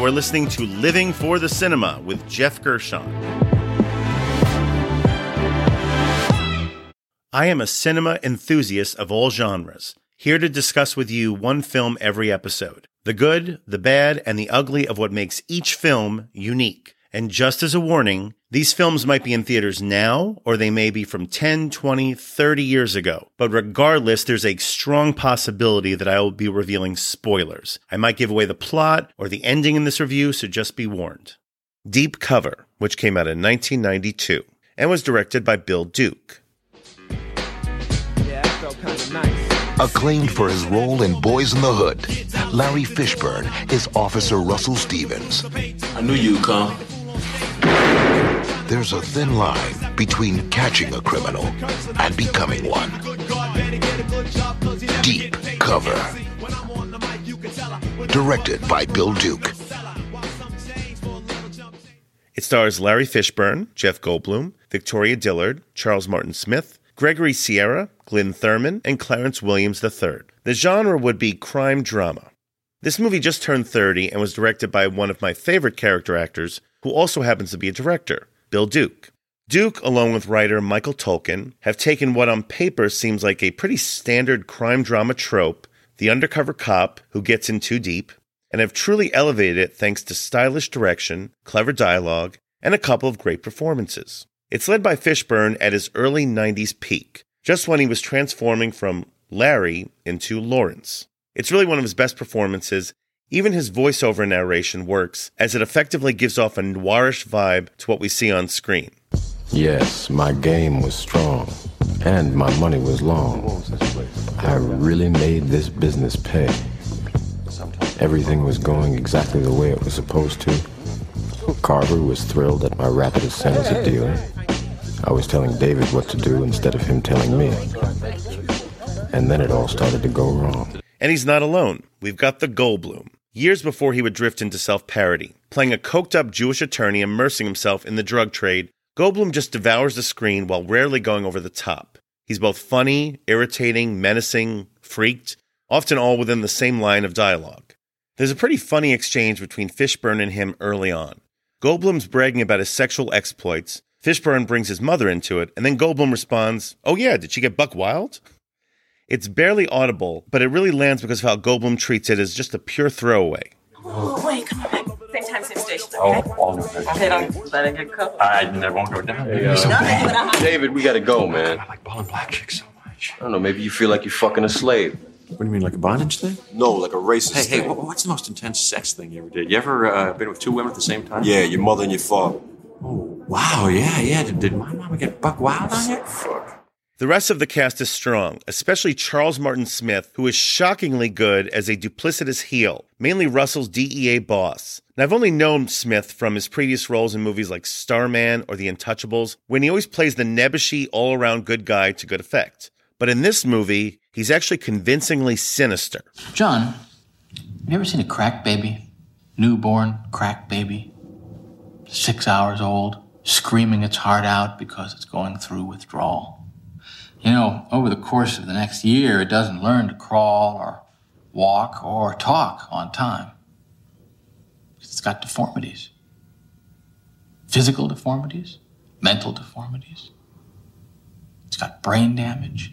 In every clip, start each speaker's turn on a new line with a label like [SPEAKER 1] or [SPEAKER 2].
[SPEAKER 1] You are listening to Living for the Cinema with Jeff Gershon. I am a cinema enthusiast of all genres, here to discuss with you one film every episode the good, the bad, and the ugly of what makes each film unique. And just as a warning, these films might be in theaters now, or they may be from 10, 20, 30 years ago. But regardless, there's a strong possibility that I will be revealing spoilers. I might give away the plot or the ending in this review, so just be warned. Deep Cover, which came out in 1992 and was directed by Bill Duke.
[SPEAKER 2] Yeah, felt nice.
[SPEAKER 3] Acclaimed for his role in Boyz n the Hood, Larry Fishburne is Officer Russell Stevens.
[SPEAKER 4] I knew you'd come.
[SPEAKER 3] There's a thin line between catching a criminal and becoming one. Deep Cover. Directed by Bill Duke.
[SPEAKER 1] It stars Larry Fishburne, Jeff Goldblum, Victoria Dillard, Charles Martin Smith, Gregory Sierra, Glynn Turman, and Clarence Williams III. The genre would be crime drama. This movie just turned 30 and was directed by one of my favorite character actors, who also happens to be a director, Bill Duke. Duke, along with writer Michael Tolkin, have taken what on paper seems like a pretty standard crime drama trope, the undercover cop who gets in too deep, and have truly elevated it thanks to stylish direction, clever dialogue, and a couple of great performances. It's led by Fishburne at his early 90s peak, just when he was transforming from Larry into Lawrence. It's really one of his best performances. Even his voiceover narration works, as it effectively gives off a noirish vibe to what we see on screen.
[SPEAKER 5] Yes, my game was strong, and my money was long. I really made this business pay. Everything was going exactly the way it was supposed to. Carver was thrilled at my rapid ascent as a dealer. I was telling David what to do instead of him telling me. And then it all started to go wrong.
[SPEAKER 1] And he's not alone. We've got the Goldblum. Years before he would drift into self parody, playing a coked up Jewish attorney immersing himself in the drug trade, Goldblum just devours the screen while rarely going over the top. He's both funny, irritating, menacing, freaked, often all within the same line of dialogue. There's a pretty funny exchange between Fishburne and him early on. Goldblum's bragging about his sexual exploits, Fishburne brings his mother into it, and then Goldblum responds, Oh yeah, did she get buck wild? It's barely audible, but it really lands because of how Goldblum treats it as just a pure throwaway.
[SPEAKER 6] Oh, wait, come on back. Same time, same station.
[SPEAKER 7] Oh,
[SPEAKER 6] Okay.
[SPEAKER 7] all of it.
[SPEAKER 6] Okay, don't let it get cooked.
[SPEAKER 7] I never won't go down.
[SPEAKER 5] David, we gotta go, man.
[SPEAKER 7] I like balling black chicks so much.
[SPEAKER 5] I don't know, maybe you feel like you're fucking a slave.
[SPEAKER 7] What do you mean, like a bondage thing?
[SPEAKER 8] No, like a racist
[SPEAKER 7] Hey, hey,
[SPEAKER 8] thing.
[SPEAKER 7] wha- what's the most intense sex thing you ever did? You ever uh, been with two women at the same time?
[SPEAKER 8] Yeah, your mother and your father.
[SPEAKER 7] Oh, wow, yeah, yeah. Did, did my mama get buck wild on you?
[SPEAKER 8] Fuck.
[SPEAKER 1] The rest of the cast is strong, especially Charles Martin Smith, who is shockingly good as a duplicitous heel, mainly Russell's DEA boss. Now, I've only known Smith from his previous roles in movies like Starman or The Untouchables, when he always plays the nebbishy, all around good guy to good effect. But in this movie, he's actually convincingly sinister.
[SPEAKER 9] John, have you ever seen a crack baby? Newborn crack baby? Six hours old, screaming its heart out because it's going through withdrawal. You know, over the course of the next year, it doesn't learn to crawl or walk or talk on time. It's got deformities physical deformities, mental deformities. It's got brain damage,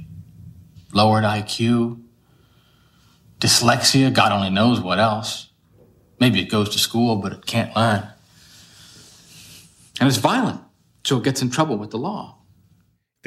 [SPEAKER 9] lowered IQ, dyslexia, God only knows what else. Maybe it goes to school, but it can't learn. And it's violent, so it gets in trouble with the law.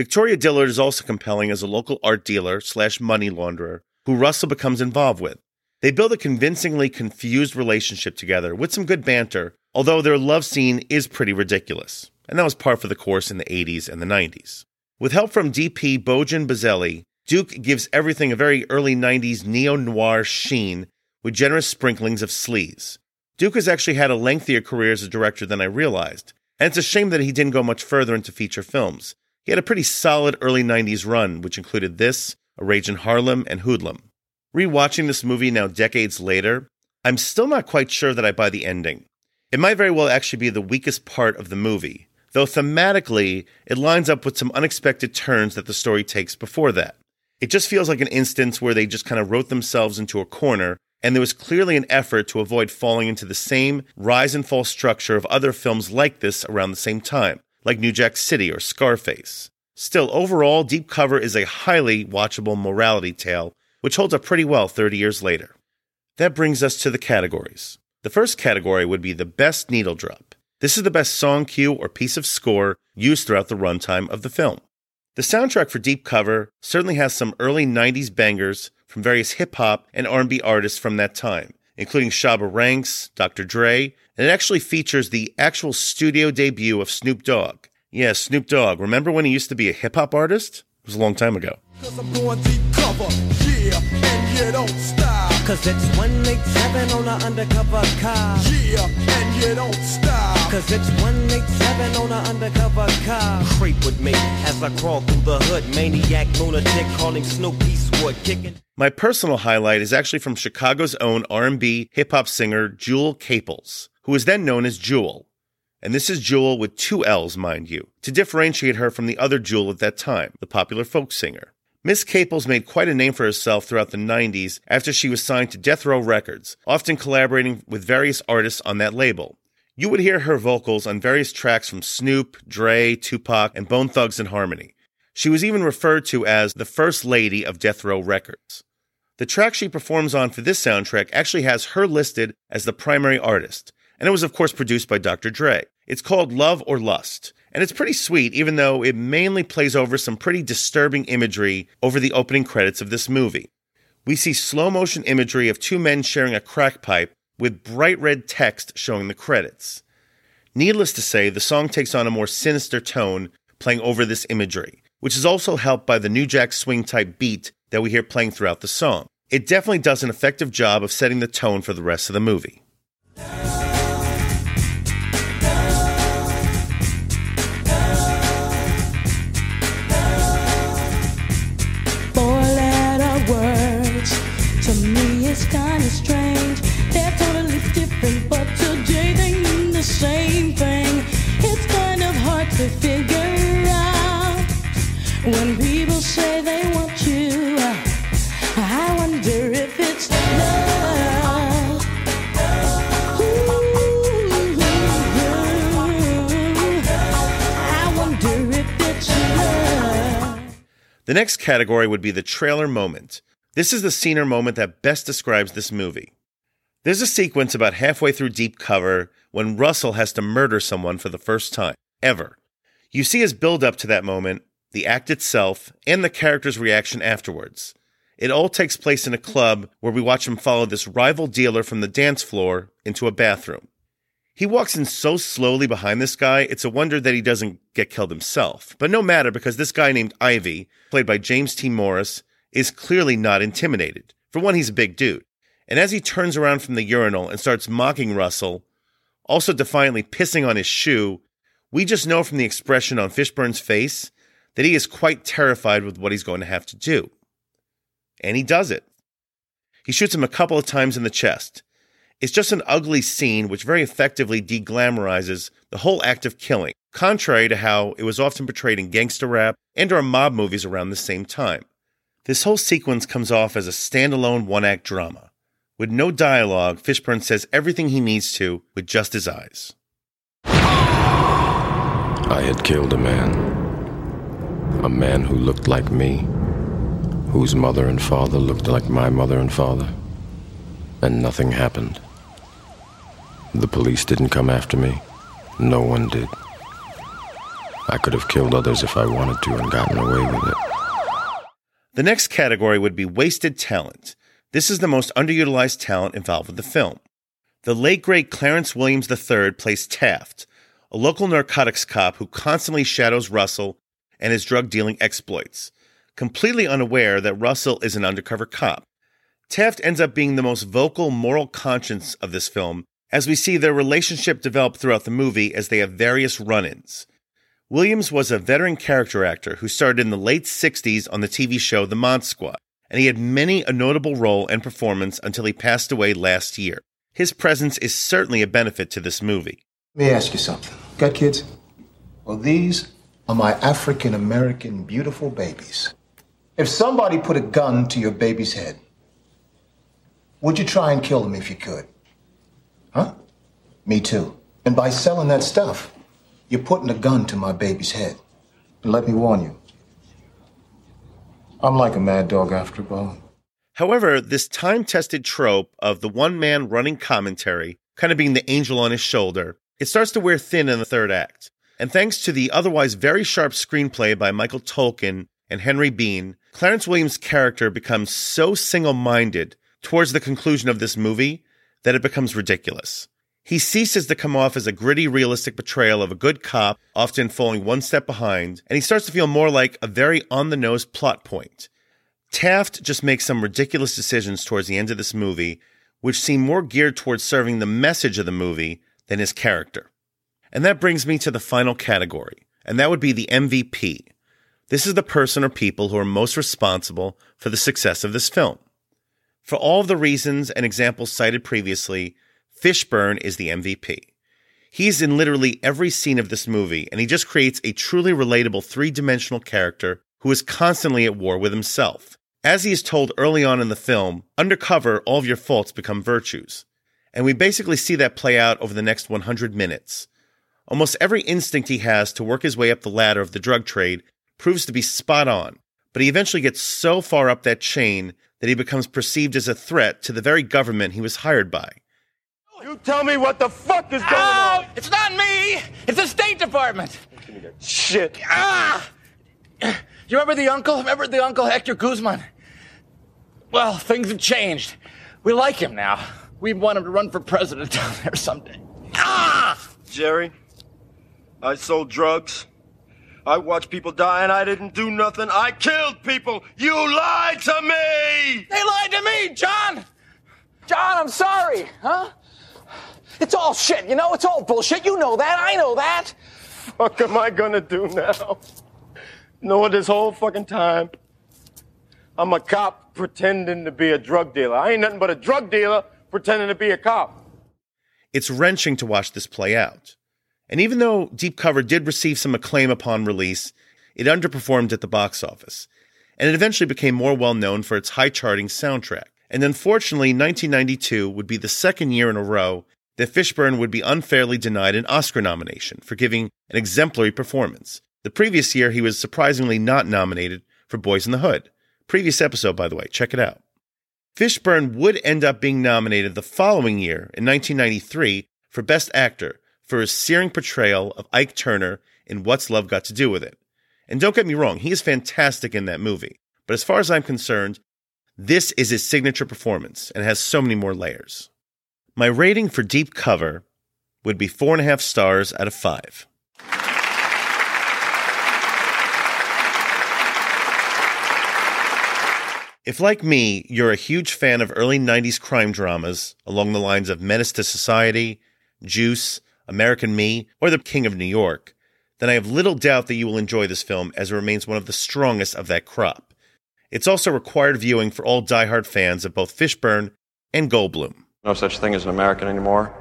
[SPEAKER 1] Victoria Dillard is also compelling as a local art dealer slash money launderer who Russell becomes involved with. They build a convincingly confused relationship together with some good banter, although their love scene is pretty ridiculous. And that was par for the course in the 80s and the 90s. With help from DP Bojan Bazelli, Duke gives everything a very early 90s neo noir sheen with generous sprinklings of sleaze. Duke has actually had a lengthier career as a director than I realized, and it's a shame that he didn't go much further into feature films. He had a pretty solid early 90s run, which included this, A Rage in Harlem, and Hoodlum. Rewatching this movie now decades later, I'm still not quite sure that I buy the ending. It might very well actually be the weakest part of the movie, though thematically, it lines up with some unexpected turns that the story takes before that. It just feels like an instance where they just kind of wrote themselves into a corner and there was clearly an effort to avoid falling into the same rise and fall structure of other films like this around the same time, like New Jack City or Scarface. Still, overall, Deep Cover is a highly watchable morality tale, which holds up pretty well 30 years later. That brings us to the categories. The first category would be the best needle drop. This is the best song cue or piece of score used throughout the runtime of the film. The soundtrack for Deep Cover certainly has some early 90s bangers from various hip hop and R&B artists from that time, including Shabba Ranks, Dr. Dre, and it actually features the actual studio debut of Snoop Dogg. Yeah, Snoop Dogg. Remember when he used to be a hip hop artist? It was a long time ago.
[SPEAKER 2] Cause I'm going deep cover, yeah, and you don't stop.
[SPEAKER 4] Cause it's 187 on an undercover car.
[SPEAKER 2] Yeah, and you don't stop.
[SPEAKER 4] Cause it's 187 on an undercover car. Creep with me as I crawl through the hood. Maniac lunatic calling Snoop Eastwood kicking.
[SPEAKER 1] My personal highlight is actually from Chicago's own R&B hip hop singer Jewell Caples, who was then known as Jewell. And this is Jewell with two L's, mind you, to differentiate her from the other Jewel at that time, the popular folk singer. Miss Caples made quite a name for herself throughout the 90s after she was signed to Death Row Records, often collaborating with various artists on that label. You would hear her vocals on various tracks from Snoop, Dre, Tupac, and Bone Thugs-n-Harmony. She was even referred to as the First Lady of Death Row Records. The track she performs on for this soundtrack actually has her listed as the primary artist, and it was, of course, produced by Dr. Dre. It's called Love or Lust, and it's pretty sweet, even though it mainly plays over some pretty disturbing imagery over the opening credits of this movie. We see slow motion imagery of two men sharing a crack pipe with bright red text showing the credits. Needless to say, the song takes on a more sinister tone playing over this imagery, which is also helped by the New Jack Swing type beat that we hear playing throughout the song. It definitely does an effective job of setting the tone for the rest of the movie.
[SPEAKER 10] When people say they want you. I wonder if it's love.
[SPEAKER 1] The next category would be the trailer moment. This is the scene or moment that best describes this movie. There's a sequence about halfway through Deep Cover when Russell has to murder someone for the first time, ever. You see his build up to that moment, the act itself, and the character's reaction afterwards. It all takes place in a club where we watch him follow this rival dealer from the dance floor into a bathroom. He walks in so slowly behind this guy, it's a wonder that he doesn't get killed himself. But no matter, because this guy named Ivy, played by James T. Morris, is clearly not intimidated. For one, he's a big dude. And as he turns around from the urinal and starts mocking Russell, also defiantly pissing on his shoe, we just know from the expression on Fishburne's face that he is quite terrified with what he's going to have to do. And he does it. He shoots him a couple of times in the chest. It's just an ugly scene which very effectively deglamorizes the whole act of killing, contrary to how it was often portrayed in gangster rap and or mob movies around the same time. This whole sequence comes off as a standalone one act drama. With no dialogue, Fishburne says everything he needs to with just his eyes.
[SPEAKER 5] I had killed a man. A man who looked like me, whose mother and father looked like my mother and father. And nothing happened. The police didn't come after me. No one did. I could have killed others if I wanted to and gotten away with it.
[SPEAKER 1] The next category would be wasted talent. This is the most underutilized talent involved with the film. The late great Clarence Williams III plays Taft, a local narcotics cop who constantly shadows Russell and his drug dealing exploits, completely unaware that Russell is an undercover cop. Taft ends up being the most vocal moral conscience of this film, as we see their relationship develop throughout the movie as they have various run ins. Williams was a veteran character actor who started in the late 60s on the TV show The Mod Squad, and he had many a notable role and performance until he passed away last year. His presence is certainly a benefit to this movie.
[SPEAKER 11] Let me ask you something. Got kids? Well, these are my African American beautiful babies. If somebody put a gun to your baby's head, Would you try and kill them if you could? Huh? Me too. And by selling that stuff, you're putting a gun to my baby's head. And let me warn you, I'm like a mad dog after a bone.
[SPEAKER 1] However, this time tested trope of the one man running commentary, kind of being the angel on his shoulder, it starts to wear thin in the third act. And thanks to the otherwise very sharp screenplay by Michael Tolkin and Henry Bean, Clarence Williams' character becomes so single minded towards the conclusion of this movie that it becomes ridiculous. He ceases to come off as a gritty, realistic portrayal of a good cop, often falling one step behind, and he starts to feel more like a very on the nose plot point. Taft just makes some ridiculous decisions towards the end of this movie, which seem more geared towards serving the message of the movie than his character. And that brings me to the final category, and that would be the MVP. This is the person or people who are most responsible for the success of this film. For all of the reasons and examples cited previously, Fishburne is the MVP. He's in literally every scene of this movie, and he just creates a truly relatable three dimensional character who is constantly at war with himself. As he is told early on in the film, undercover, all of your faults become virtues. And we basically see that play out over the next 100 minutes. Almost every instinct he has to work his way up the ladder of the drug trade proves to be spot on, but he eventually gets so far up that chain that he becomes perceived as a threat to the very government he was hired by.
[SPEAKER 12] You tell me what the fuck is going
[SPEAKER 13] Ow!
[SPEAKER 12] on.
[SPEAKER 13] It's not me! It's the State Department!
[SPEAKER 12] Shit.
[SPEAKER 13] Ah! You remember the uncle? Remember the uncle Hector Guzman? Well, things have changed. We like him now. We want him to run for president down there someday. Ah!
[SPEAKER 12] Jerry, I sold drugs. I watched people die and I didn't do nothing. I killed people. You lied to me!
[SPEAKER 13] They lied to me, John! John, I'm sorry, huh? It's all shit, you know? It's all bullshit. You know that. I know that.
[SPEAKER 12] Fuck am I gonna do now? Know what this whole fucking time? I'm a cop pretending to be a drug dealer. I ain't nothing but a drug dealer pretending to be a cop.
[SPEAKER 1] It's wrenching to watch this play out. And even though Deep Cover did receive some acclaim upon release, it underperformed at the box office, and it eventually became more well known for its high charting soundtrack. And unfortunately, 1992 would be the second year in a row that Fishburne would be unfairly denied an Oscar nomination for giving an exemplary performance. The previous year, he was surprisingly not nominated for Boyz n the Hood. Previous episode, by the way, check it out. Fishburne would end up being nominated the following year, in 1993, for Best Actor for his searing portrayal of Ike Turner in What's Love Got to Do with It. And don't get me wrong, he is fantastic in that movie. But as far as I'm concerned, this is his signature performance and has so many more layers. My rating for Deep Cover would be four and a half stars out of five. If, like me, you're a huge fan of early 90s crime dramas along the lines of Menace II Society, Juice, American Me, or The King of New York, then I have little doubt that you will enjoy this film as it remains one of the strongest of that crop. It's also required viewing for all diehard fans of both Fishburne and Goldblum.
[SPEAKER 14] No such thing as an American anymore.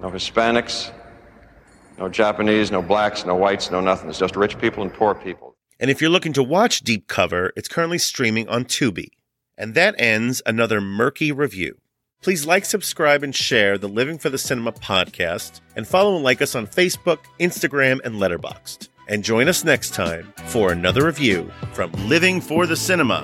[SPEAKER 14] No Hispanics, no Japanese, no blacks, no whites, no nothing. It's just rich people and poor people.
[SPEAKER 1] And if you're looking to watch Deep Cover, it's currently streaming on Tubi. And that ends another murky review. Please like, subscribe, and share the Living for the Cinema podcast, and follow and like us on Facebook, Instagram, and Letterboxd. And join us next time for another review from Living for the Cinema.